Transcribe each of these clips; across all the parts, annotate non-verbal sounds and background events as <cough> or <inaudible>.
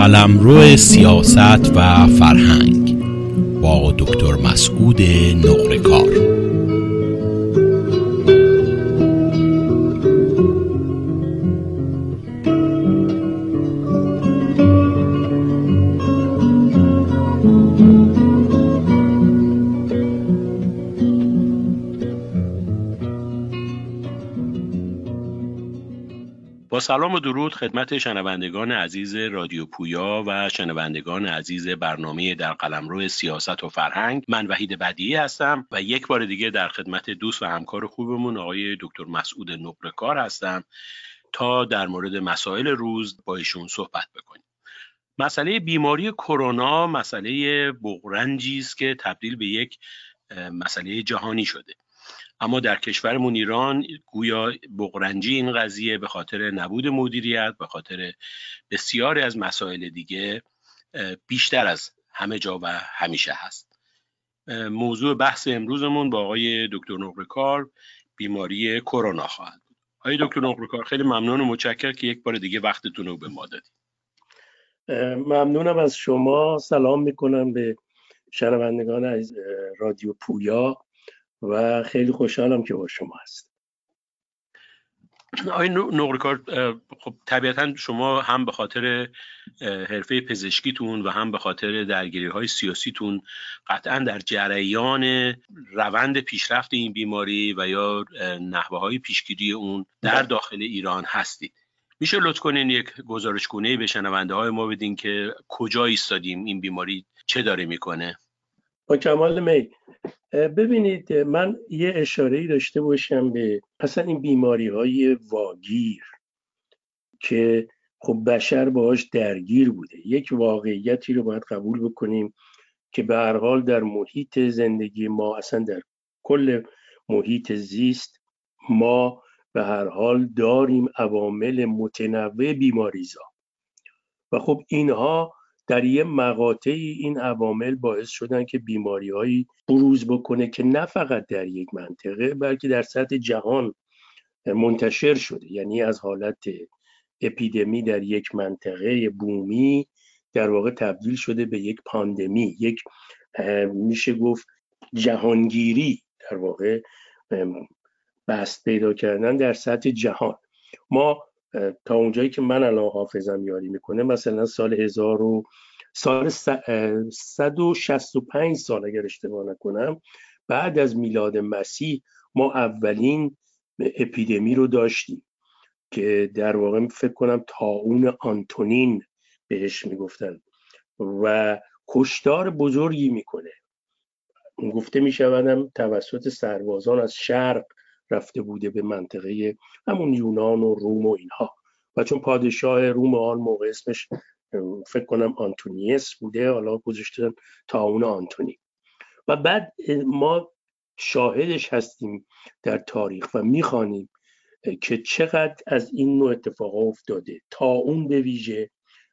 قلمرو سیاست و فرهنگ با دکتر مسعود نقرکار. سلام و درود خدمت شنوندگان عزیز رادیو پویا و شنوندگان عزیز برنامه در قلمرو سیاست و فرهنگ. من وحید بدیعی هستم و یک بار دیگه در خدمت دوست و همکار خوبمون آقای دکتر مسعود نقرکار هستم تا در مورد مسائل روز با ایشون صحبت بکنیم. مسئله بیماری کرونا مسئله بغرنجی است که تبدیل به یک مسئله جهانی شده. اما در کشورمون ایران گویا بغرنجی این قضیه به خاطر نبود مدیریت به خاطر بسیاری از مسائل دیگه بیشتر از همه جا و همیشه هست. موضوع بحث امروزمون با آقای دکتر نقرکار بیماری کرونا خواهد بود. آقای دکتر نقرکار خیلی ممنون و متشکر که یک بار دیگه وقتتون رو به ما دادید. ممنونم از شما. سلام می‌کنم به شنوندگان از رادیو پویا. و خیلی خوشحالم که با شما هست آقای نقرکار خب طبیعتا شما هم به خاطر حرفه پزشکیتون و هم به خاطر درگیری های سیاسیتون قطعا در جریان روند پیشرفت این بیماری و یا نحوه های پیشگیری اون در بله. داخل ایران هستید. میشه لطف کنین یک گزارش گونه به شنونده های ما بدین که کجا ایستادیم این بیماری چه داره می‌کنه؟ با کمال می. ببینید من یه اشاره ای داشته باشم به اصلا این بیماری های واگیر که خب بشر باهاش درگیر بوده. یک واقعیتی رو باید قبول بکنیم که به هر حال در محیط زندگی ما اصلا در کل محیط زیست ما به هر حال داریم عوامل متنوع بیماریزا. و خب اینها در یه مقاطعی این عوامل باعث شدن که بیماریهایی بروز بکنه که نه فقط در یک منطقه بلکه در سطح جهان منتشر شده. یعنی از حالت اپیدمی در یک منطقه بومی در واقع تبدیل شده به یک پاندمی یک میشه گفت جهانگیری در واقع بست پیدا کردن در سطح جهان. ما تا اونجایی که من الان حافظم یاری می‌کنه مثلا سال هزار و سال 165 سال اگر اشتباه نکنم بعد از میلاد مسیح ما اولین اپیدمی رو داشتیم که در واقع فکر کنم تاون آنتونین بهش می‌گفتن و کشتار بزرگی می‌کنه. گفته میشودم توسط سربازان از شرق رفته بوده به منطقه همون یونان و روم و اینها. و چون پادشاه روم آن موقع اسمش فکر کنم آنتونیس بوده حالا گذاشتن تا اون آنتونی. و بعد ما شاهدش هستیم در تاریخ و می‌خوانیم که چقدر از این نوع اتفاقا افتاده. تا اون به ویژه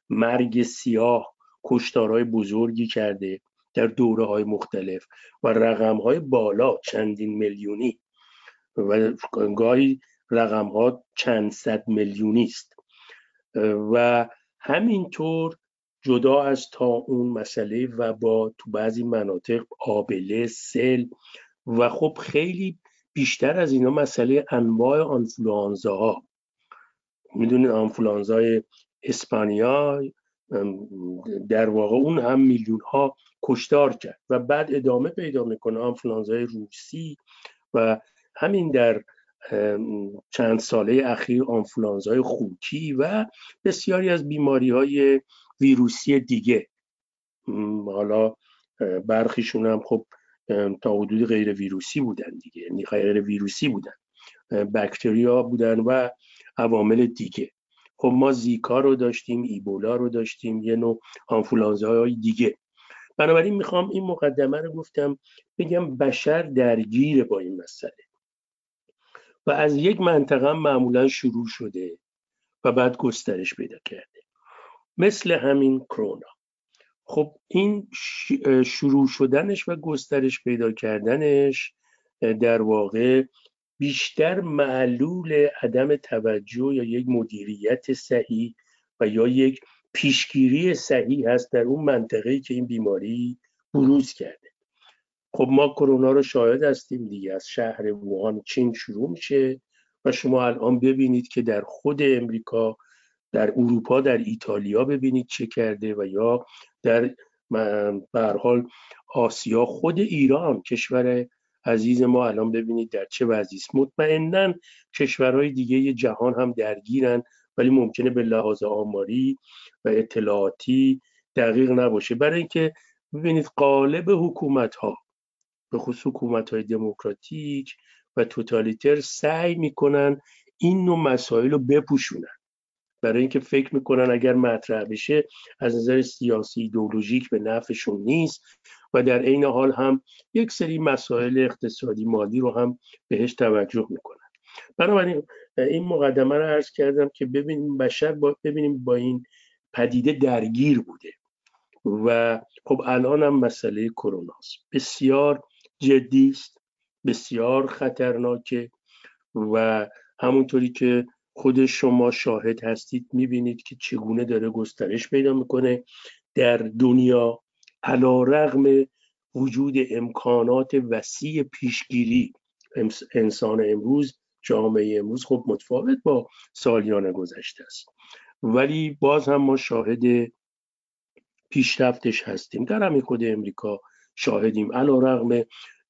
مرگ سیاه کشتارهای بزرگی کرده در دوره های مختلف و رقم های بالا چندین میلیونی و گاهی رقم ها چند صد میلیونی است. و همینطور جدا از تا اون مسئله و با تو بعضی مناطق آبله سل و خب خیلی بیشتر از اینا مسئله انواع آنفلوانزا ها می‌دونید آنفلوانزای اسپانیا در واقع اون هم میلیون ها کشتار کرد و بعد ادامه پیدا می‌کنه آنفلوانزای روسی و همین در چند ساله اخیر آنفلانزای خوکی و بسیاری از بیماری های ویروسی دیگه. حالا برخیشون هم خب تا حدود غیر ویروسی بودن دیگه یعنی غیر ویروسی بودن. بکتریا بودن و عوامل دیگه. خب ما زیکا رو داشتیم ایبولا رو داشتیم یه نوع های دیگه. بنابراین می‌خوام این مقدمه رو گفتم بگم بشر درگیر با این مسئله. و از یک منطقه معمولا شروع شده و بعد گسترش پیدا کرده. مثل همین کرونا. خب این شروع شدنش و گسترش پیدا کردنش در واقع بیشتر معلول عدم توجه یا یک مدیریت صحیح و یا یک پیشگیری صحیح هست در اون منطقه که این بیماری بروز کرده. خب ما کرونا رو شاهد هستیم دیگه. از شهر ووهان چین شروع میشه و شما الان ببینید که در خود امریکا در اروپا در ایتالیا ببینید چه کرده و یا در حال آسیا خود ایران کشور عزیز ما الان ببینید در چه وضعی است. مطمئنا کشورهای دیگه جهان هم درگیرن ولی ممکنه به لحاظ آماری و اطلاعاتی دقیق نباشه. برای اینکه ببینید قالب حکومت ها به خصوص حکومت های دموکراتیک و توتالیتر سعی می‌کنن این نوع مسائل رو بپوشونن. برای اینکه فکر می‌کنن اگر مطرح بشه از نظر سیاسی ایدولوژیک به نفعشون نیست و در عین حال هم یک سری مسائل اقتصادی مالی رو هم بهش توجه می‌کنن. بنابراین این مقدمه رو عرض کردم که ببینیم بشر با ببینیم با این پدیده درگیر بوده و خب الان هم مسئله کرونا بسیار جدی است بسیار خطرناکه و همونطوری که خود شما شاهد هستید می‌بینید که چگونه داره گسترش پیدا می‌کنه. در دنیا علا رغم وجود امکانات وسیع پیشگیری انسان امروز جامعه امروز خب متفاوت با سالیان گذشته است. ولی باز هم ما شاهد پیشرفتش هستیم. در همین خود امریکا شاهدیم. علا رغم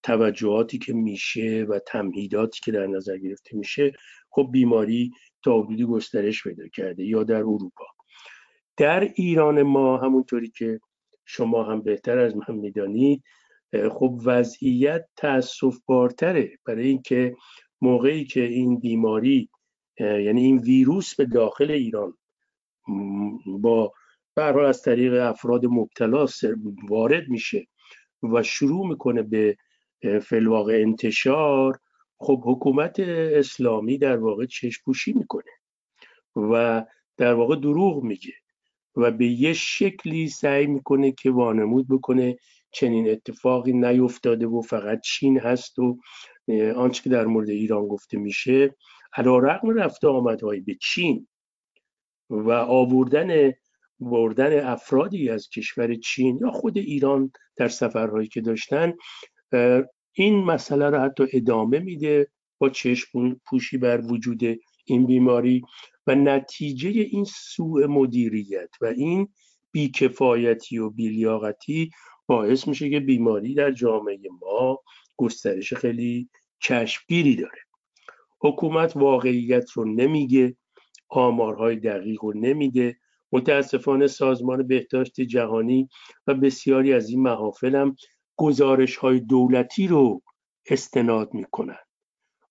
توجهاتی که میشه و تمهیداتی که در نظر گرفته میشه خب بیماری تا حدودی گسترش پیدا کرده یا در اروپا. در ایران ما همونطوری که شما هم بهتر از من می‌دانید خب وضعیت تاسف بارتره برای اینکه موقعی که این بیماری یعنی این ویروس به داخل ایران با برای از طریق افراد مبتلا وارد میشه و شروع می‌کنه به فلواقع انتشار. خب حکومت اسلامی در واقع چشم پوشی می‌کنه و در واقع دروغ میگه و به یه شکلی سعی می‌کنه که وانمود بکنه. چنین اتفاقی نیفتاده و فقط چین هست و آنچه که در مورد ایران گفته میشه. علا رقم رفته آمدهای به چین و آوردن بردن افرادی از کشور چین یا خود ایران در سفرهایی که داشتن این مسئله رو حتی ادامه میده با چشم پوشی بر وجود این بیماری و نتیجه این سوء مدیریت و این بیکفایتی و بیلیاقتی باعث میشه که بیماری در جامعه ما گسترش خیلی چشمگیری داره. حکومت واقعیت رو نمیگه آمارهای دقیق رو نمیده متاسفانه سازمان بهداشت جهانی و بسیاری از این محافل هم گزارش های دولتی رو استناد می‌کنن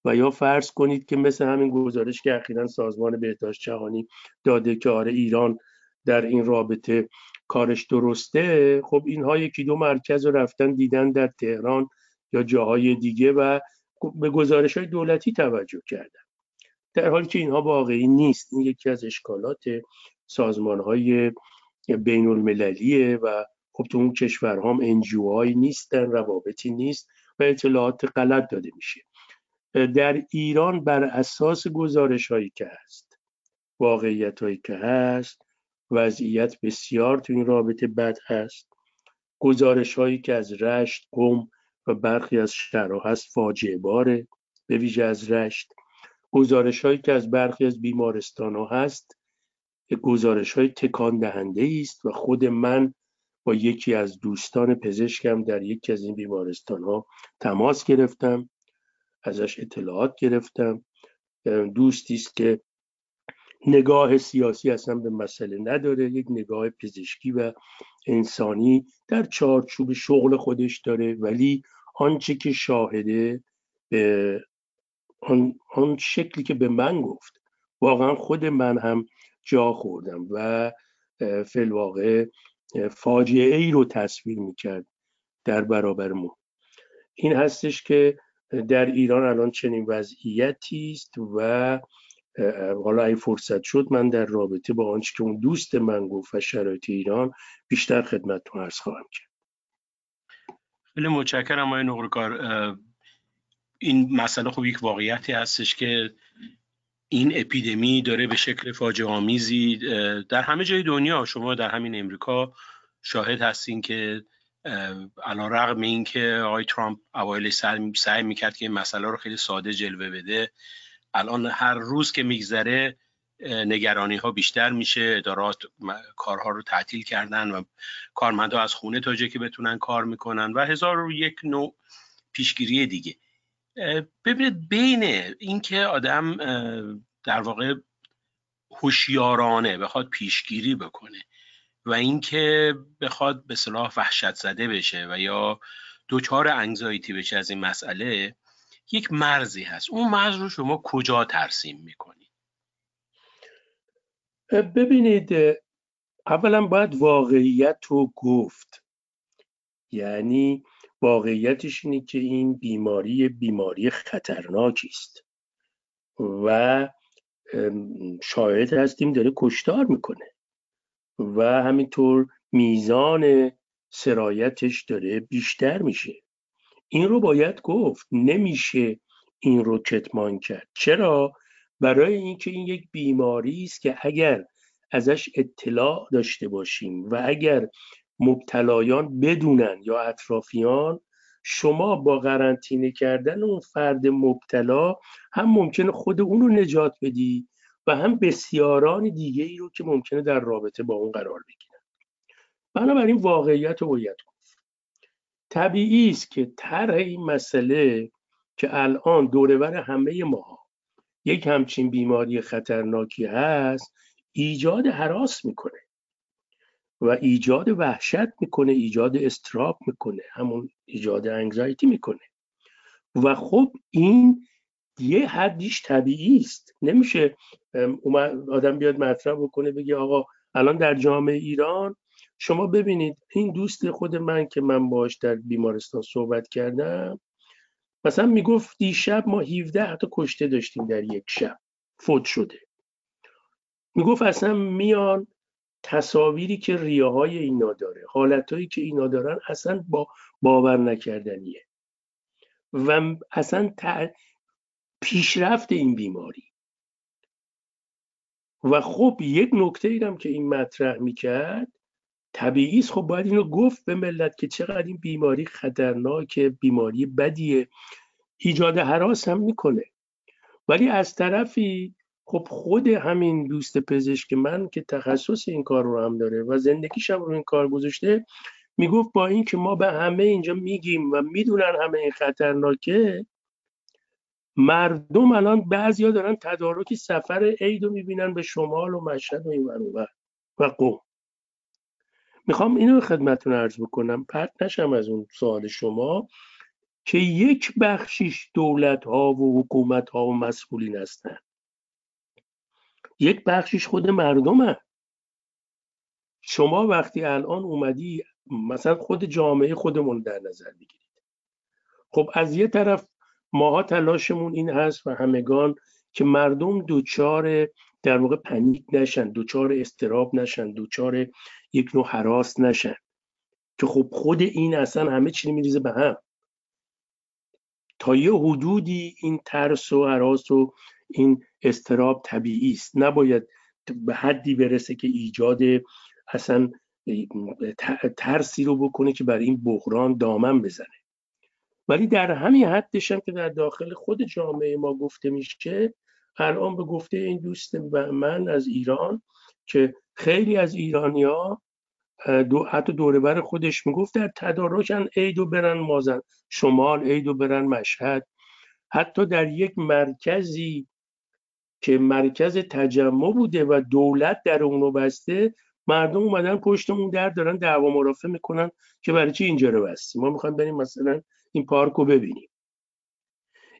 و یا فرض کنید که مثل همین گزارش که اخیرا سازمان بهداشت جهانی داده که آره ایران در این رابطه کارش درسته خب اینها یکی دو مرکز رو رفتن دیدن در تهران یا جاهای دیگه و به گزارش های دولتی توجه کردن. در حالی که اینها واقعی نیست این یکی از اشکالات سازمان های بین المللیه و خب تو اون کشورها هم انجوهایی نیستن روابطی نیست و اطلاعات غلط داده میشه. در ایران بر اساس گزارش هایی که هست واقعیت هایی که هست وضعیت بسیار تو این رابطه بد هست گزارش هایی که از رشت قوم و برخی از شهرها هست فاجعه باره به ویژه از رشت گزارش هایی که از برخی از بیمارستان ها هست گزارش های تکان دهنده است و خود من با یکی از دوستان پزشکم در یکی از این بیمارستان ها تماس گرفتم ازش اطلاعات گرفتم. دوستی است که نگاه سیاسی اصلا به مسئله نداره یک نگاه پزشکی و انسانی در چارچوب شغل خودش داره ولی آنچه که شاهده به آن, آن شکلی که به من گفت واقعا خود من هم جا خوردم و فلواقع فاجعه ای رو تصویر می‌کرد در برابر ما. این هستش که در ایران الان چنین وضعیتی است و حالا این فرصت شد من در رابطه با آنچه که اون دوست من گفت و شرایط ایران بیشتر خدمتتون عرض خواهم کرد. خیلی متشکرم آقای نقرکار. این مسئله خب یک واقعیتی هستش که این اپیدمی داره به شکل فاجعه آمیزی در همه جای دنیا. شما در همین امریکا شاهد هستین که الان رغم اینکه آقای ترامپ اوایل سعی می‌کرد که این مسئله رو خیلی ساده جلوه بده. الان هر روز که میگذره نگرانی ها بیشتر میشه. ادارات کارها رو تعطیل کردن و کارمندها از خونه تا که بتونن کار می‌کنن و هزار و یک نوع پیشگیری دیگه. ببینید بین اینکه آدم در واقع هوشیارانه بخواد پیشگیری بکنه و اینکه بخواد به صلاح وحشت زده بشه و یا دوچار انگزایتی بشه از این مسئله یک مرزی هست. اون مرز رو شما کجا ترسیم می‌کنید؟ ببینید اولا باید واقعیت رو گفت. یعنی واقعیتش اینه که این بیماری بیماری خطرناکی است. و شاهد هستیم داره کشتار می‌کنه. و همینطور میزان سرایتش داره بیشتر میشه. این رو باید گفت. نمیشه این رو کتمان کرد. چرا؟ برای اینکه این یک بیماری است که اگر ازش اطلاع داشته باشیم و اگر مبتلایان بدونن یا اطرافیان شما با قرنطینه کردن اون فرد مبتلا هم ممکنه خود اون رو نجات بدی و هم بسیاران دیگه ای رو که ممکنه در رابطه با اون قرار بگیرن. بنابراین واقعیت رو باید گفت. طبیعی است که طرح این مسئله که الان دورور همه ما یک همچین بیماری خطرناکی هست ایجاد حراس می‌کنه. و ایجاد وحشت می‌کنه ایجاد استراب می‌کنه همون ایجاد انگزایتی می‌کنه. و خب این یه حدیش طبیعی است. نمیشه آدم بیاد مطرح بکنه بگه آقا الان در جامعه ایران شما ببینید این دوست خود من که من باش در بیمارستان صحبت کردم مثلا می‌گفت دیشب ما 17 تا کشته داشتیم در یک شب. فوت شده. می‌گفت اصلا میان تصاویری که ریه های اینا داره حالتهایی که اینا دارن اصلا با باور نکردنیه. و اصلا پیشرفت این بیماری. و خب یک نکته ایرم که این مطرح می‌کرد طبیعی است خب باید اینو گفت به ملت که چقدر این بیماری خطرناک بیماری بدیه. ایجاد حراس هم می‌کنه. ولی از طرفی خب خود همین دوست پزشک من که تخصص این کار رو هم داره و زندگیش هم رو این کار گذاشته می‌گفت با این که ما به همه اینجا میگیم و می‌دونن همه این خطرناکه مردم الان بعضیا دارن تدارکی سفر عید رو می‌بینن به شمال و مشهد و این و قوم می‌خوام اینو خدمتتون عرض بکنم پرت نشم از اون سوال شما که یک بخشیش دولت ها و حکومت ها و مسئولین هستن. یک بخشیش خود مردم هست. شما وقتی الان اومدی مثلا خود جامعه خودمون در نظر بگیرید. خب از یه طرف ماها تلاشمون این هست و همگان که مردم دوچار در واقع پنیک نشن دوچار استراب نشن دوچار یک نوع حراس نشن. که خب خود این اصلا همه چی میریزه به هم. تا یه حدودی این ترس و حراس و این استراب طبیعی است. نباید به حدی برسه که ایجاد اصلا ترسی رو بکنه که برای این بحران دامن بزنه. ولی در همین حدش هم که در داخل خود جامعه ما گفته میشه الان به گفته این دوست من از ایران که خیلی از ایرانیا دو حتی دوربر خودش می‌گفت در تدارکن عیدو برن مازن شمال عیدو برن مشهد. حتی در یک مرکزی که مرکز تجمع بوده و دولت در اونو بسته مردم اومدن پشت اون در دارن دعوا مرافع می‌کنن که برای چی اینجا رو بستیم ما می‌خوایم بریم مثلا این پارک رو ببینیم.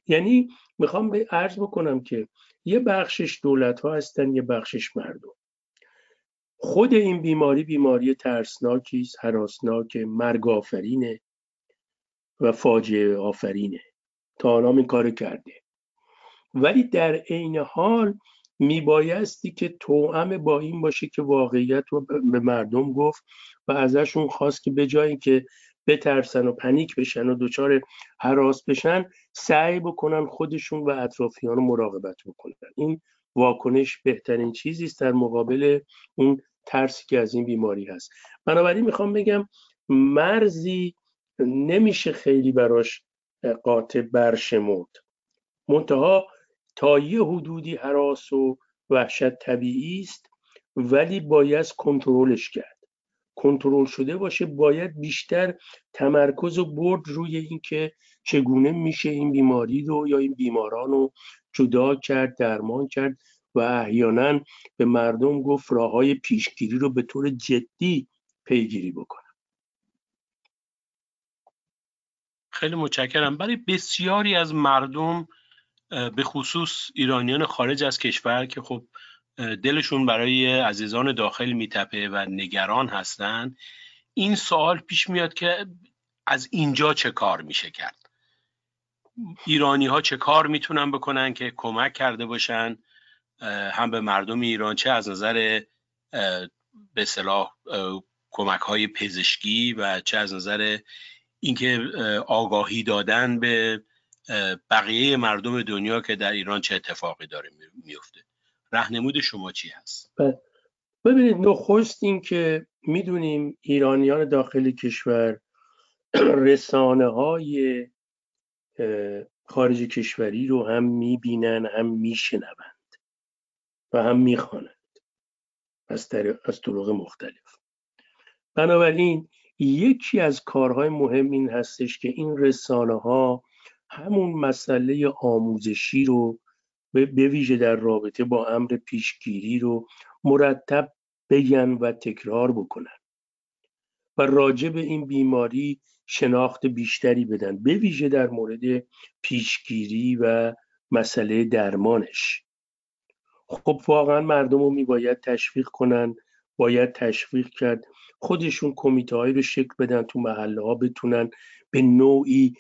یعنی می‌خوام به عرض بکنم که یه بخشش دولت ها هستن یه بخشش مردم. خود این بیماری بیماری ترسناکی است حراسناک مرگ آفرینه و فاجعه آفرینه. تا الان این کار کرده. ولی در عین حال میبایستی که توأم با این باشه که واقعیت رو به مردم گفت و ازشون خواست که به جایی که بترسن و پنیک بشن و دچار حراس بشن سعی بکنن خودشون و اطرافیان رو مراقبت بکنن. این واکنش بهترین چیزی است در مقابل اون ترسی که از این بیماری هست. بنابراین می‌خوام بگم مرزی نمیشه خیلی براش قاطع برشمرد. منتها تا یه حدودی حراس و وحشت طبیعی است ولی باید کنترلش کرد. کنترل شده باشه باید بیشتر تمرکز و برد روی اینکه چگونه میشه این بیماری رو یا این بیماران رو جدا کرد درمان کرد و احیانا به مردم گفت راه های پیشگیری رو به طور جدی پیگیری بکنن خیلی متشکرم. برای بسیاری از مردم به خصوص ایرانیان خارج از کشور که خب دلشون برای عزیزان داخل میتپه و نگران هستند این سوال پیش میاد که از اینجا چه کار میشه کرد؟ ایرانی ها چه کار می‌تونن بکنن که کمک کرده باشن؟ هم به مردم ایران چه از نظر به صلاح کمک های پزشکی و چه از نظر اینکه آگاهی دادن به بقیه مردم دنیا که در ایران چه اتفاقی داره میفته. رهنمود شما چی هست؟ بله. ببینید نخست این که می‌دونیم ایرانیان داخل کشور رسانه های خارج کشوری رو هم می‌بینن هم میشنوند و هم می‌خوانند. از, از طرق مختلف. بنابراین یکی از کارهای مهم این هستش که این رسانه ها همون مسئله آموزشی رو به ویژه در رابطه با امر پیشگیری رو مرتب بگن و تکرار بکنن و راجع به این بیماری شناخت بیشتری بدن به ویژه در مورد پیشگیری و مسئله درمانش. خب واقعا مردم رو میباید تشویق کنن باید تشویق کرد خودشون کمیته رو شکل بدن تو محله ها بتونن به نوعی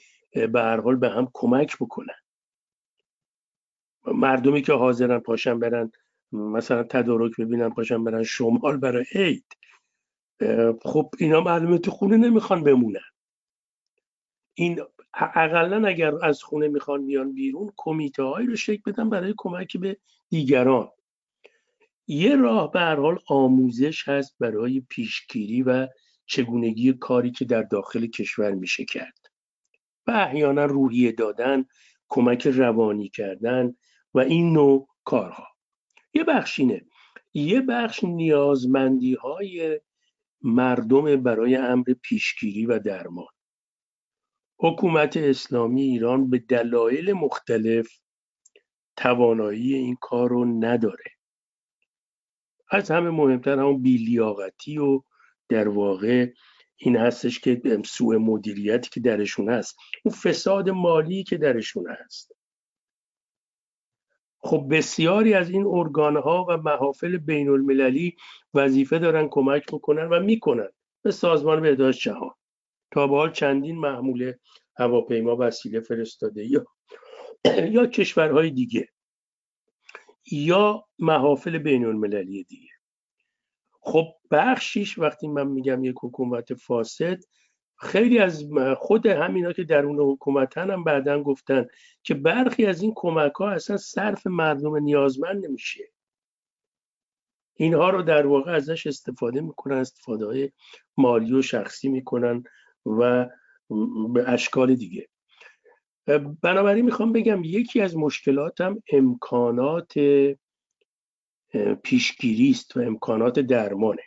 به هر حال به هم کمک بکنن. مردمی که حاضرن پاشن برن مثلا تدارک ببینن پاشن برن شمال برای عید خب اینا معلومه تو خونه نمی‌خوان بمونن. این اقلا اگر از خونه می‌خوان بیان بیرون کمیته هایی رو شکل بدن برای کمک به دیگران. یه راه به هر حال آموزش هست برای پیشگیری و چگونگی کاری که در داخل کشور میشه کرد. و احیانا روحیه دادن کمک روانی کردن و این نوع کارها. یه بخش اینه. یه بخش نیازمندی های مردم برای امر پیشگیری و درمان. حکومت اسلامی ایران به دلایل مختلف توانایی این کار رو نداره. از همه مهمتر همون بیلیاقتی و در واقع این هستش که سوء مدیریتی که درشون هست. اون فساد مالی که درشون هست. خب بسیاری از این ارگانها و محافل بین المللی وظیفه دارن کمک بکنن و می‌کنن. به سازمان بهداشت جهان. تا به حال چندین محمول هواپیما وسیله فرستاده یا <clears throat> یا کشورهای دیگه یا محافل بین المللی دیگه. خب بخشیش وقتی من میگم یک حکومت فاسد خیلی از خود همینا که درون حکومتن هم بعدا گفتن که برخی از این کمک ها اصلا صرف مردم نیازمند نمیشه. اینها رو در واقع ازش استفاده می‌کنن استفاده های مالی و شخصی می‌کنن و به اشکال دیگه. بنابراین می‌خوام بگم یکی از مشکلاتم امکانات پیشگیری است و امکانات درمانه.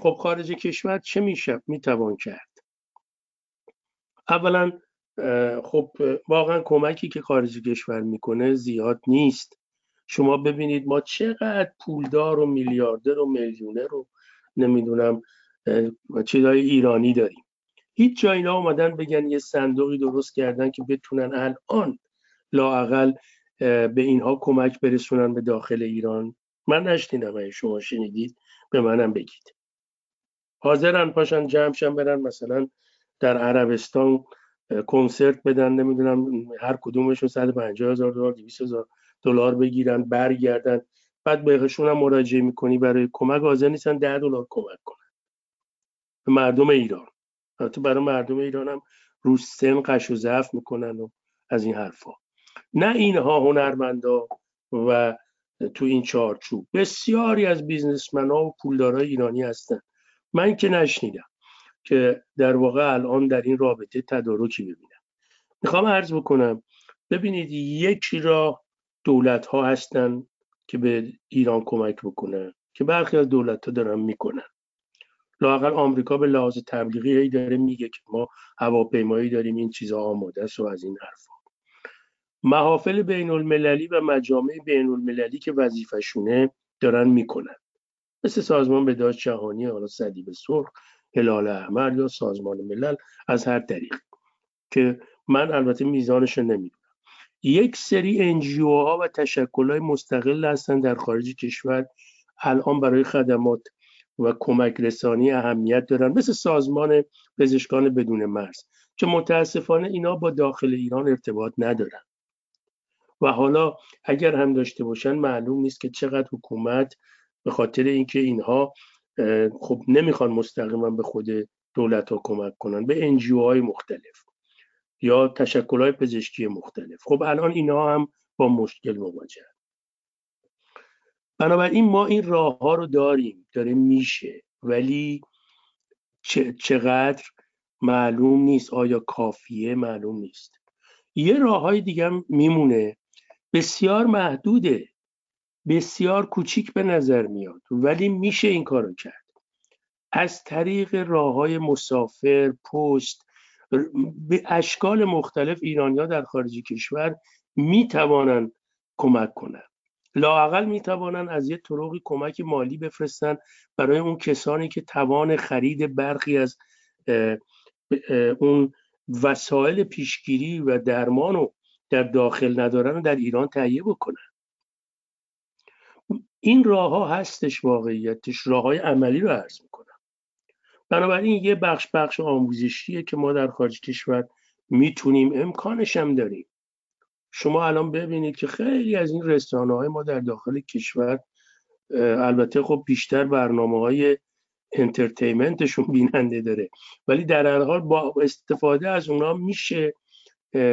خب خارج کشور چه میشه می‌توان کرد؟ اولا خب واقعا کمکی که خارج کشور می‌کنه زیاد نیست. شما ببینید ما چقدر پولدار و میلیاردر و میلیونر رو نمی‌دونم چیزای ایرانی داریم. هیچ جایی اینا اومدن بگن یه صندوقی درست کردن که بتونن الان لاقل به اینها کمک برسونن به داخل ایران. من نشنیدم شما شنیدید به منم بگید. حاضرن پاشن جمعشن برن مثلا در عربستان کنسرت بدن نمی‌دونم هر کدومشون 150 هزار دلار 200 هزار دلار بگیرن برگردن. بعد بهشون هم مراجعه می‌کنی برای کمک. حاضر نیستن 10 دلار کمک کنن. به مردم ایران. البته برای مردم ایران هم رو سن قش و ضعف می‌کنن و از این حرفا. نه اینها هنرمندا و تو این چارچوب. بسیاری از بیزنسمن ها و پولدارای ایرانی هستن. من که نشنیدم که در واقع الان در این رابطه تدارکی ببینم. می‌خوام عرض بکنم ببینید یکی را دولت ها هستن که به ایران کمک بکنن که برخی از دولت ها دارن می‌کنن. لاقل آمریکا به لحاظ تبلیغی هی داره میگه که ما هواپیمایی داریم این چیزها آماده است و از این حرفا. محافل بین المللی و مجامع بین المللی که وظیفشونه دارن می‌کنن. مثل سازمان بهداشت جهانی حالا صلیب سرخ هلال احمر یا سازمان ملل از هر طریق که من البته میزانش نمی‌دونم. یک سری انجیو ها و تشکل های مستقل هستن در خارج کشور الان برای خدمات و کمک رسانی اهمیت دارن. مثل سازمان پزشکان بدون مرز که متاسفانه اینا با داخل ایران ارتباط ندارن. و حالا اگر هم داشته باشن معلوم نیست که چقدر حکومت به خاطر اینکه اینها خب نمی‌خوان مستقیما به خود دولت ها کمک کنن به انجیو های مختلف یا تشکل های پزشکی مختلف. خب الان اینها هم با مشکل مواجه بنابراین ما این راه ها رو داریم داره میشه ولی چقدر معلوم نیست. آیا کافیه؟ معلوم نیست. یه راه های دیگه میمونه. بسیار محدوده. بسیار کوچیک به نظر میاد. ولی میشه این کارو کرد. از طریق راه های مسافر پست به اشکال مختلف ایرانیا در خارج کشور می‌توانند کمک کنند. لاقل می‌توانند از یه طرقی کمک مالی بفرستن برای اون کسانی که توان خرید برخی از اون وسایل پیشگیری و درمان رو در داخل ندارن و در ایران تهیه بکنن. این راه ها هستش واقعیتش راه های عملی رو عرض می‌کنم. بنابراین یه بخش بخش آموزشیه که ما در خارج کشور می‌تونیم امکانش هم داریم. شما الان ببینید که خیلی از این رسانه های ما در داخل کشور البته خب بیشتر برنامه های انترتیمنتشون بیننده داره. ولی در هر حال با استفاده از اونا میشه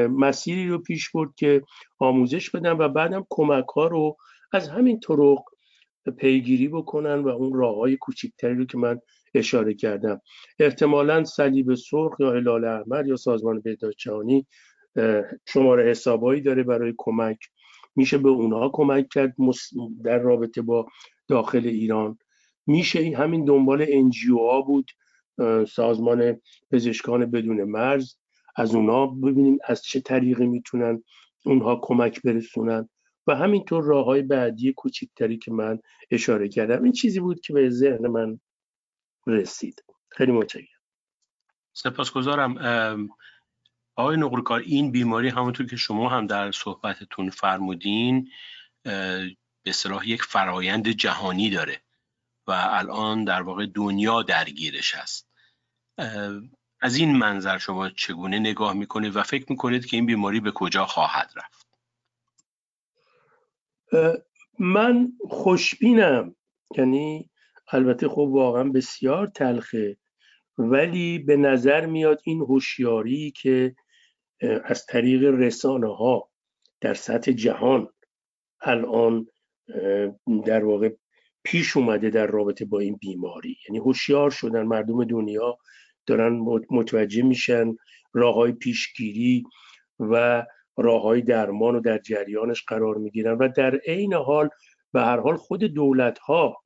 مسیری رو پیش برد که آموزش بدن و بعدم کمک ها رو از همین طرق پیگیری بکنن و اون راه های کوچکتری رو که من اشاره کردم. احتمالا صلیب سرخ یا هلال احمر یا سازمان بهداشت جهانی شماره حسابایی داره برای کمک. میشه به اونها کمک کرد در رابطه با داخل ایران. میشه همین دنبال انجیو ها بود سازمان پزشکان بدون مرز. از اونها ببینیم از چه طریقی می‌تونن اونها کمک برسونن. و همینطور راه های بعدی کوچکتری که من اشاره کردم این چیزی بود که به ذهن من رسید. خیلی متشکرم. سپاسگزارم. آقای نقرکار این بیماری همونطور که شما هم در صحبتتون فرمودین به صلاح یک فرایند جهانی داره و الان در واقع دنیا درگیرش هست. از این منظر شما چگونه نگاه می‌کنید و فکر می‌کنید که این بیماری به کجا خواهد رفت؟ من خوشبینم. یعنی البته خب واقعا بسیار تلخه. ولی به نظر میاد این هوشیاری که از طریق رسانه ها در سطح جهان الان در واقع پیش اومده در رابطه با این بیماری. یعنی هوشیار شدن مردم دنیا دارن متوجه میشن راه های پیشگیری و راه های درمان و در جریانش قرار می‌گیرن و در عین حال به هر حال خود دولت ها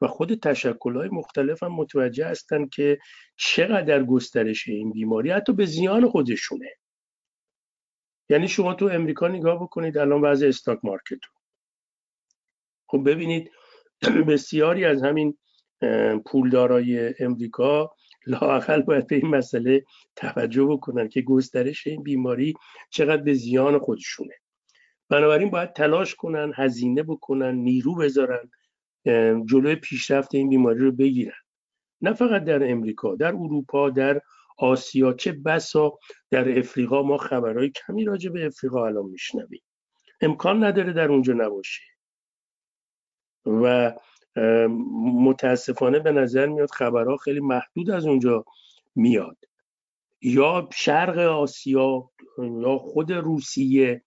و خود تشکل های مختلف هم متوجه هستند که چقدر گسترش این بیماری حتی به زیان خودشونه. یعنی شما تو امریکا نگاه بکنید الان وضع استاک مارکت رو. خب ببینید <clears throat> بسیاری از همین پولدارای امریکا لاقل باید به این مسئله توجه بکنن که گسترش این بیماری چقدر به زیان خودشونه. بنابراین باید تلاش کنن هزینه بکنن نیرو بذارن جلوی پیشرفت این بیماری رو بگیرن. نه فقط در امریکا در اروپا در آسیا. چه بسا در افریقا. ما خبرهای کمی راجع به افریقا الان میشنویم. امکان نداره در اونجا نباشه. و متاسفانه به نظر میاد خبرها خیلی محدود از اونجا میاد. یا شرق آسیا یا خود روسیه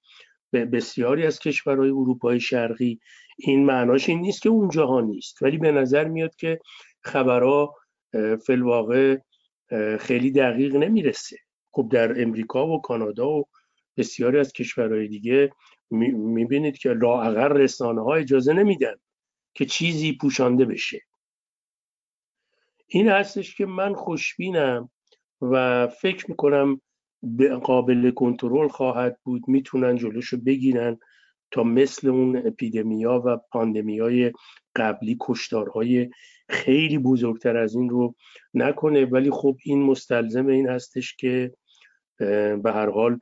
به بسیاری از کشورهای اروپای شرقی این معناش این نیست که اونجاها نیست ولی به نظر میاد که خبرها فلواقع خیلی دقیق نمی‌رسه. خب در امریکا و کانادا و بسیاری از کشورهای دیگه می‌بینید که لااقل رسانه ها اجازه نمیدن که چیزی پوشانده بشه. این هستش که من خوشبینم و فکر می‌کنم قابل کنترل خواهد بود می‌تونن جلوشو بگیرن تا مثل اون اپیدمیا و پاندمیای قبلی کشتارهای خیلی بزرگتر از این رو نکنه. ولی خب این مستلزم این هستش که به هر حال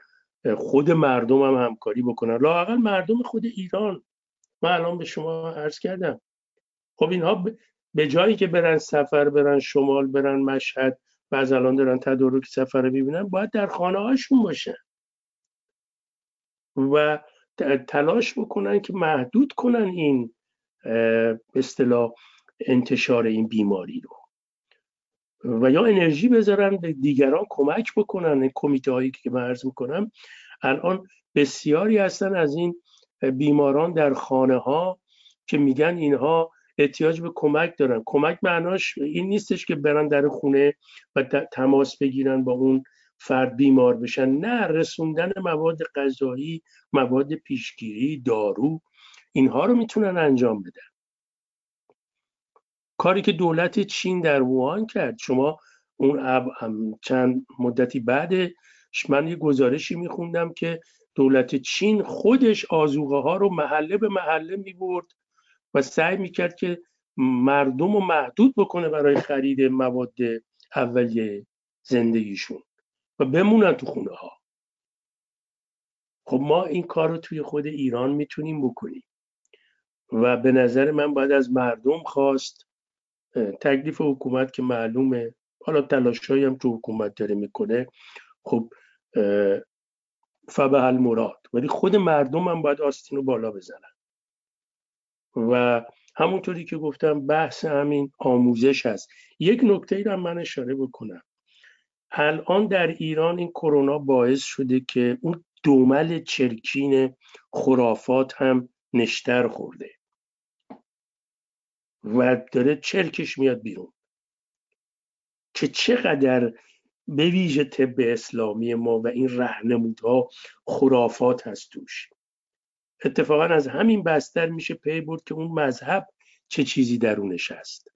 خود مردم هم همکاری بکنن. لاقل مردم خود ایران من الان به شما عرض کردم. خب اینها به جایی که برن سفر برن شمال برن مشهد و از الان دارن تدارک سفر رو ببینن باید در خانه هاشون باشن. و تلاش بکنن که محدود کنن این به اصطلاح انتشار این بیماری رو. و یا انرژی بذارن به دیگران کمک بکنن کمیته هایی که من عرض می‌کنم. الان بسیاری هستن از این بیماران در خانه ها که میگن اینها احتیاج به کمک دارن. کمک معناش این نیستش که برن در خونه و تماس بگیرن با اون فرد بیمار بشن. نه رسوندن مواد غذایی مواد پیشگیری دارو اینها رو می‌تونن انجام بدن. کاری که دولت چین در ووهان کرد. شما اون چند مدتی بعد من یه گزارشی میخوندم که دولت چین خودش آزوغه ها رو محله به محله می‌برد و سعی می‌کرد که مردم رو محدود بکنه برای خرید مواد اولیه زندگیشون و بمونن تو خونه ها خب ما این کار رو توی خود ایران می‌تونیم بکنیم و به نظر من باید از مردم خواست تکلیف حکومت که معلومه. حالا تلاش هم تو حکومت داره می‌کنه. خب فبه المراد. ولی خود مردم هم باید آستین رو بالا بزنن. و همونطوری که گفتم بحث همین آموزش هست. یک نکته ای رو من اشاره بکنم. الان در ایران این کرونا باعث شده که اون دومل چرکین خرافات هم نشتر خورده. و داره چرکش میاد بیرون. که چقدر به ویژه طب اسلامی ما و این رهنمودها خرافات هست توش. اتفاقا از همین بستر میشه پی برد که اون مذهب چه چیزی درونش هست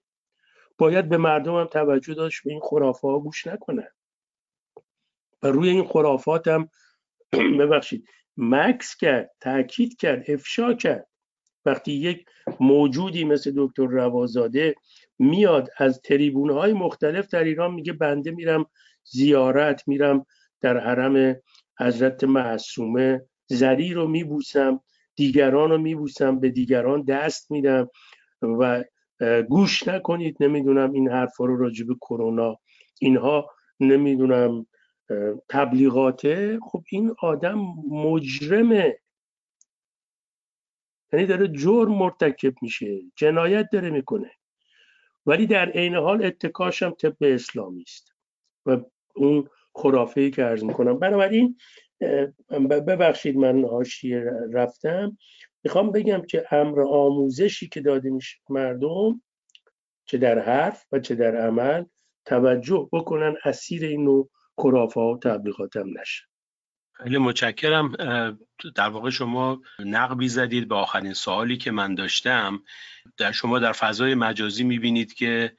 باید به مردم هم توجه داشت به این خرافات ها گوش نکنن. و روی این خرافات هم <clears throat> ببخشید مکس کرد تاکید کرد افشا کرد. وقتی یک موجودی مثل دکتر روازاده میاد از تریبون های مختلف در ایران میگه بنده میرم زیارت میرم در حرم حضرت معصومه. زری رو میبوسم دیگران رو میبوسم به دیگران دست میدم و گوش نکنید. نمی‌دونم این حرفا رو راجع به کرونا. اینها نمی‌دونم تبلیغاته. خب این آدم مجرمه. یعنی داره جرم مرتکب میشه. جنایت داره می‌کنه. ولی در عین حال اتکاش هم طب اسلامی است. و اون خرافه ای که عرض می‌کنم. بنابراین ببخشید من حاشیه رفتم. می‌خوام بگم که امر آموزشی که داده میشه مردم چه در حرف و چه در عمل توجه بکنن اسیر اینو خرافه ها و تبلیغات هم خیلی متشکرم. در واقع شما نقبی زدید به آخرین سوالی که من داشتم. در شما در فضای مجازی می‌بینید که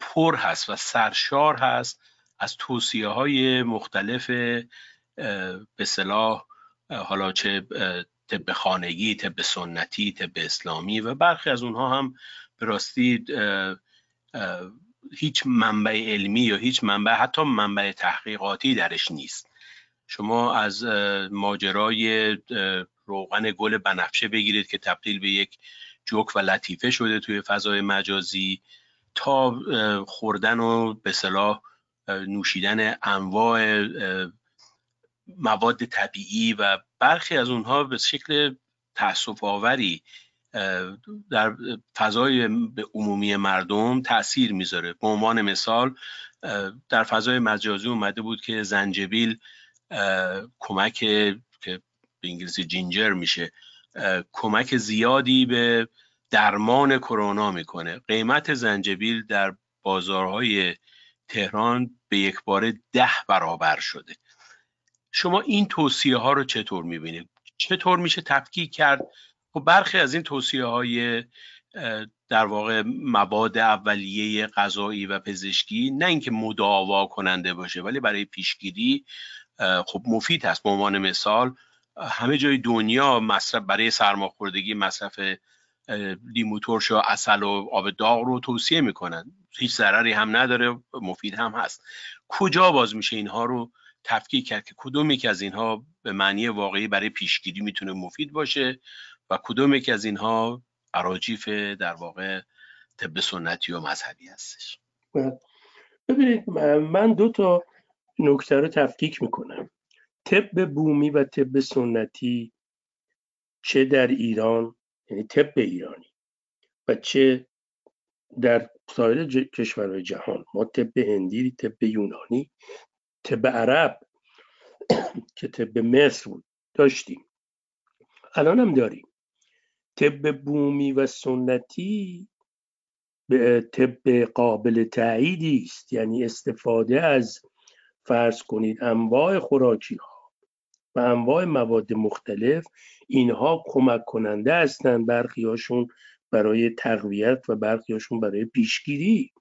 پر هست و سرشار هست. از توصیه های مختلف به صلاح حالا چه طب خانگی طب سنتی طب اسلامی و برخی از اونها هم به راستی هیچ منبع علمی یا هیچ منبع حتی منبع تحقیقاتی درش نیست. شما از ماجرای روغن گل بنفشه بگیرید که تبدیل به یک جوک و لطیفه شده توی فضای مجازی تا خوردن و به صلاح نوشیدن انواع مواد طبیعی و برخی از اونها به شکل تاسف آوری در فضای عمومی مردم تاثیر می‌ذاره. به عنوان مثال در فضای مجازی اومده بود که زنجبیل کمک که به انگلیسی جینجر میشه کمک زیادی به درمان کرونا می‌کنه. قیمت زنجبیل در بازارهای تهران به یک بار ده برابر شده. شما این توصیه ها رو چطور می‌بینید؟ چطور میشه تفکیک کرد؟ خب برخی از این توصیه های در واقع مواد اولیه غذایی و پزشکی نه اینکه مداوا کننده باشه ولی برای پیشگیری خب مفید هست. به عنوان مثال همه جای دنیا مصرف برای سرماخوردگی مصرف لیمو ترش و اصل و آب داغ رو توصیه می‌کنن. هیچ ضرری هم نداره مفید هم هست. کجا باز میشه اینها رو تفکیک کرد که کدوم یکی از اینها به معنی واقعی برای پیشگیری می‌تونه مفید باشه و کدوم یکی از اینها عراجیف در واقع طب سنتی و مذهبی هستش؟ ببینید من دو تا نکته رو تفکیک می‌کنم. طب بومی و طب سنتی چه در ایران یعنی طب ایرانی. و چه در سایر کشورهای جهان ما طب هندی طب یونانی طب عرب <coughs> که طب مصر بود داشتیم. الان هم داریم. طب بومی و سنتی به طب قابل تعییدی است. یعنی استفاده از فرض کنید انواع خوراکی ها و انواع مواد مختلف اینها کمک کننده هستند برخیاشون برای تقویت و برخیاشون برای پیشگیری.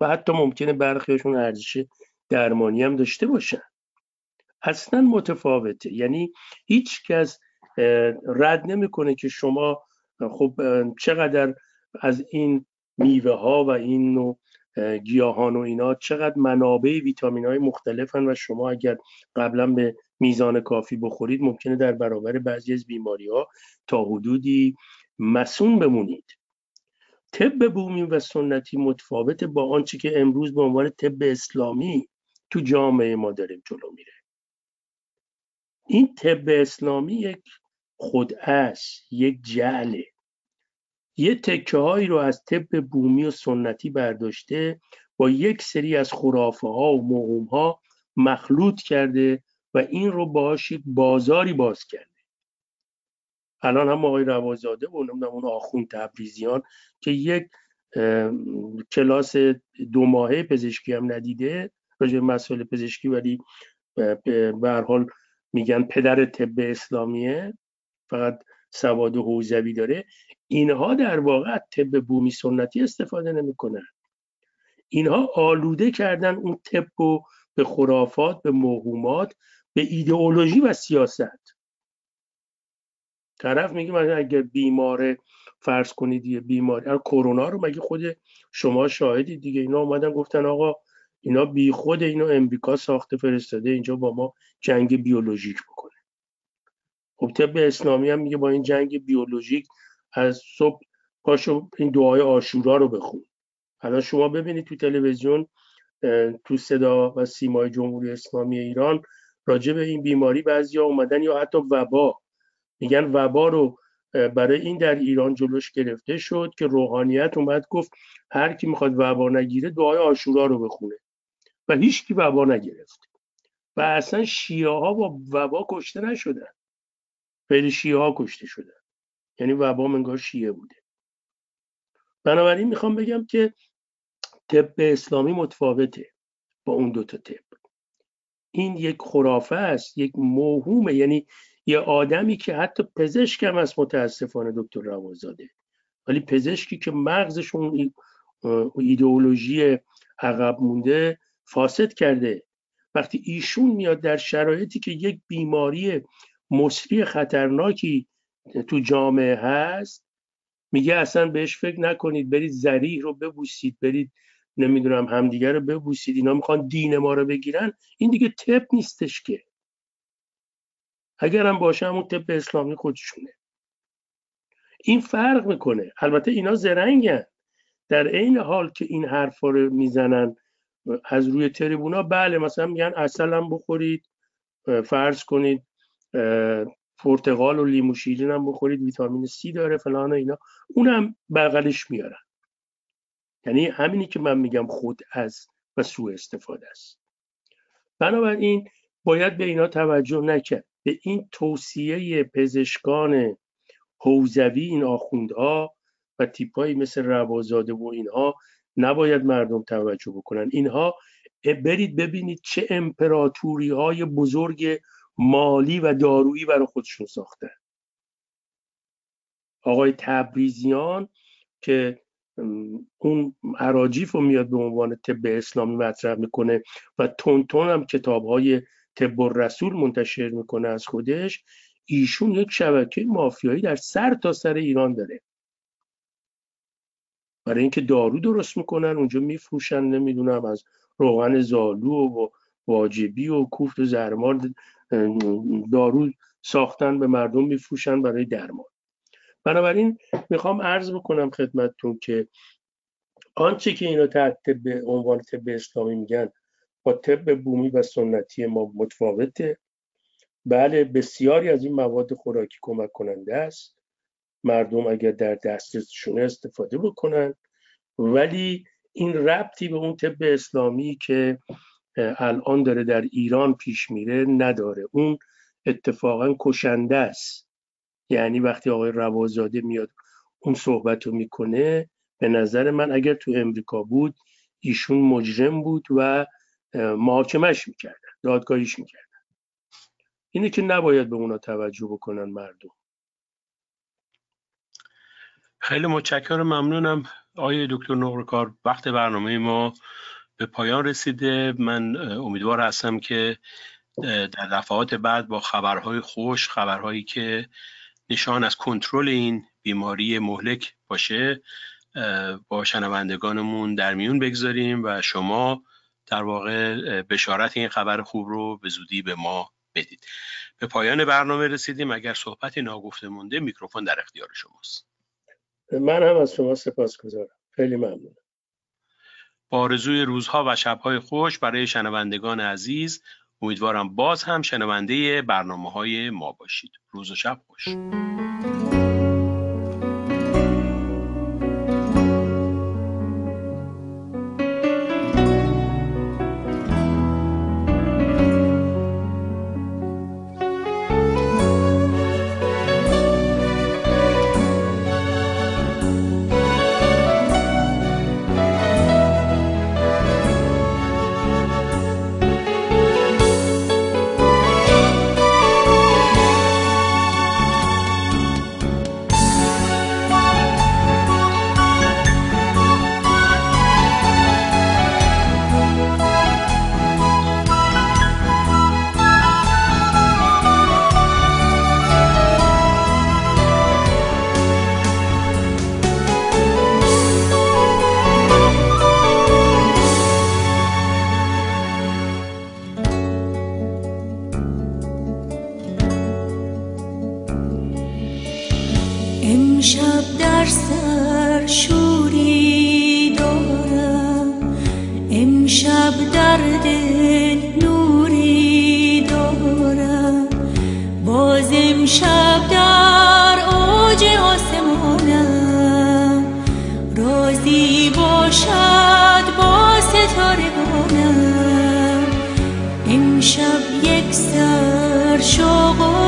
و حتی ممکنه برخیاشون ارزش درمانی هم داشته باشن. اصلا متفاوته. یعنی هیچ کس رد نمی‌کنه که شما خب چقدر از این میوه ها و این نوع گیاهان و اینا چقدر منابع ویتامین های مختلفن و شما اگر قبلا به میزان کافی بخورید ممکنه در برابر بعضی از بیماری ها تا حدودی مسون بمونید. طب بومی و سنتی متفاوت با آنچه که امروز به عنوان طب اسلامی تو جامعه ما داریم جلو میره. این طب اسلامی یک خودعش یک جعله. یه تکه هایی رو از طب بومی و سنتی برداشته با یک سری از خرافه ها و موهوم ها مخلوط کرده و این رو باهاش یک بازاری باز کرده. الان هم آقای روازاده و اون آخون تبریزیان که یک کلاس دو ماهه پزشکی هم ندیده راجع مسئله پزشکی ولی به حال میگن پدر طب اسلامیه. فقط سواد حوزوی داره اینها در واقع طب بومی سنتی استفاده نمی‌کنن. اینها آلوده کردن اون طب و به خرافات به موهومات به ایدئولوژی و سیاست. طرف میگه مثلا اگر بیماره فرض کنید یه بیماری کرونا رو مگه خود شما شاهدید دیگه؟ اینا اومدن گفتن آقا اینا بی خود اینو امریکا ساخته فرستاده اینجا با ما جنگ بیولوژیک بکنه. خب طب اسلامی هم میگه با این جنگ بیولوژیک از صبح پاشو این دعای آشورا رو بخون. حالا شما ببینید تو تلویزیون تو صدا و سیمای جمهوری اسلامی ایران راجع به این بیماری بعضیا اومدن یا حتی وبا. میگن وبا رو برای این در ایران جلوش گرفته شد که روحانیت اومد گفت هر کی می‌خواد وبا نگیره دعای آشورا رو بخونه. و هیچ کی وبا نگرفت. و اصلا شیعه ها با وبا کشته نشدن. خیلی شیعه ها کشته شدن یعنی وبا منگاه شیعه بوده. بنابراین می‌خوام بگم که طب اسلامی متفاوته با اون دوتا طب. این یک خرافه است یک موهومه. یعنی یه آدمی که حتی پزشک هم از متاسفانه دکتر روازاده. ولی پزشکی که مغزشون ایدئولوژی عقب مونده فاسد کرده. وقتی ایشون میاد در شرایطی که یک بیماری مصری خطرناکی تو جامعه هست؟ میگه اصلا بهش فکر نکنید برید زریح رو ببوسید برید نمی‌دونم همدیگه رو ببوسید اینا می‌خوان دین ما رو بگیرن؟ این دیگه تپ نیستش که. اگر هم باشه همون طب اسلامی خودشونه. این فرق می‌کنه. البته اینا زرنگن. در عین حال که این حرفا رو می‌زنن از روی تریبونا بله مثلا میگن اصل هم بخورید فرض کنید پرتقال و لیمو شیرین هم بخورید ویتامین سی داره فلان و اینا. اونم بغلش میارن. یعنی همینی که من میگم خود از و سوء استفاده است. بنابراین باید به اینا توجه نکرد. به این توصیه پزشکان حوزوی این آخوندها و تیپایی مثل روازاده و اینها نباید مردم توجه بکنن. اینها برید ببینید چه امپراتوری های بزرگ مالی و دارویی برای خودشون ساختن آقای تبریزیان که اون عراجیف رو میاد به عنوان طب اسلامی مطرح می‌کنه و تون هم کتاب های طب رسول منتشر می‌کنه از خودش ایشون یک شبکه مافیایی در سر تا سر ایران داره. برای اینکه دارو درست می‌کنن اونجا میفروشن نمی‌دونم از روغن زالو و واجبی و کوفت و زرمار دارو ساختن به مردم میفروشن برای درمان. بنابراین می‌خوام عرض بکنم خدمتتون که آنچه که اینا تحت به عنوان طب اسلامی میگن با طب بومی و سنتی ما متفاوته. بله بسیاری از این مواد خوراکی کمک کننده است. مردم اگر در دسترسشون استفاده بکنن. ولی این ربطی به اون طب اسلامی که الان داره در ایران پیش میره نداره. اون اتفاقا کشنده است. یعنی وقتی آقای روازاده میاد اون صحبت رو می‌کنه به نظر من اگر تو امریکا بود ایشون مجرم بود و محاکمش می‌کردن دادگاهیش می‌کردن. اینه که نباید به اونا توجه بکنن مردم. خیلی متشکرم ممنونم. آقای دکتر نقرکار وقت برنامه ما به پایان رسیده. من امیدوار هستم که در دفعات بعد با خبرهای خوش خبرهایی که نشان از کنترل این بیماری مهلک باشه با شنوندگانمون در میون بگذاریم و شما در واقع بشارت این خبر خوب رو به زودی به ما بدید. به پایان برنامه رسیدیم. اگر صحبتی ناگفته مونده میکروفون در اختیار شماست. من هم از شما سپاس گذارم خیلی ممنونم. آرزوی روزها و شبهای خوش برای شنوندگان عزیز امیدوارم باز هم شنونده برنامه های ما باشید. روز و شب خوش. یک سر شغل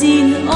از این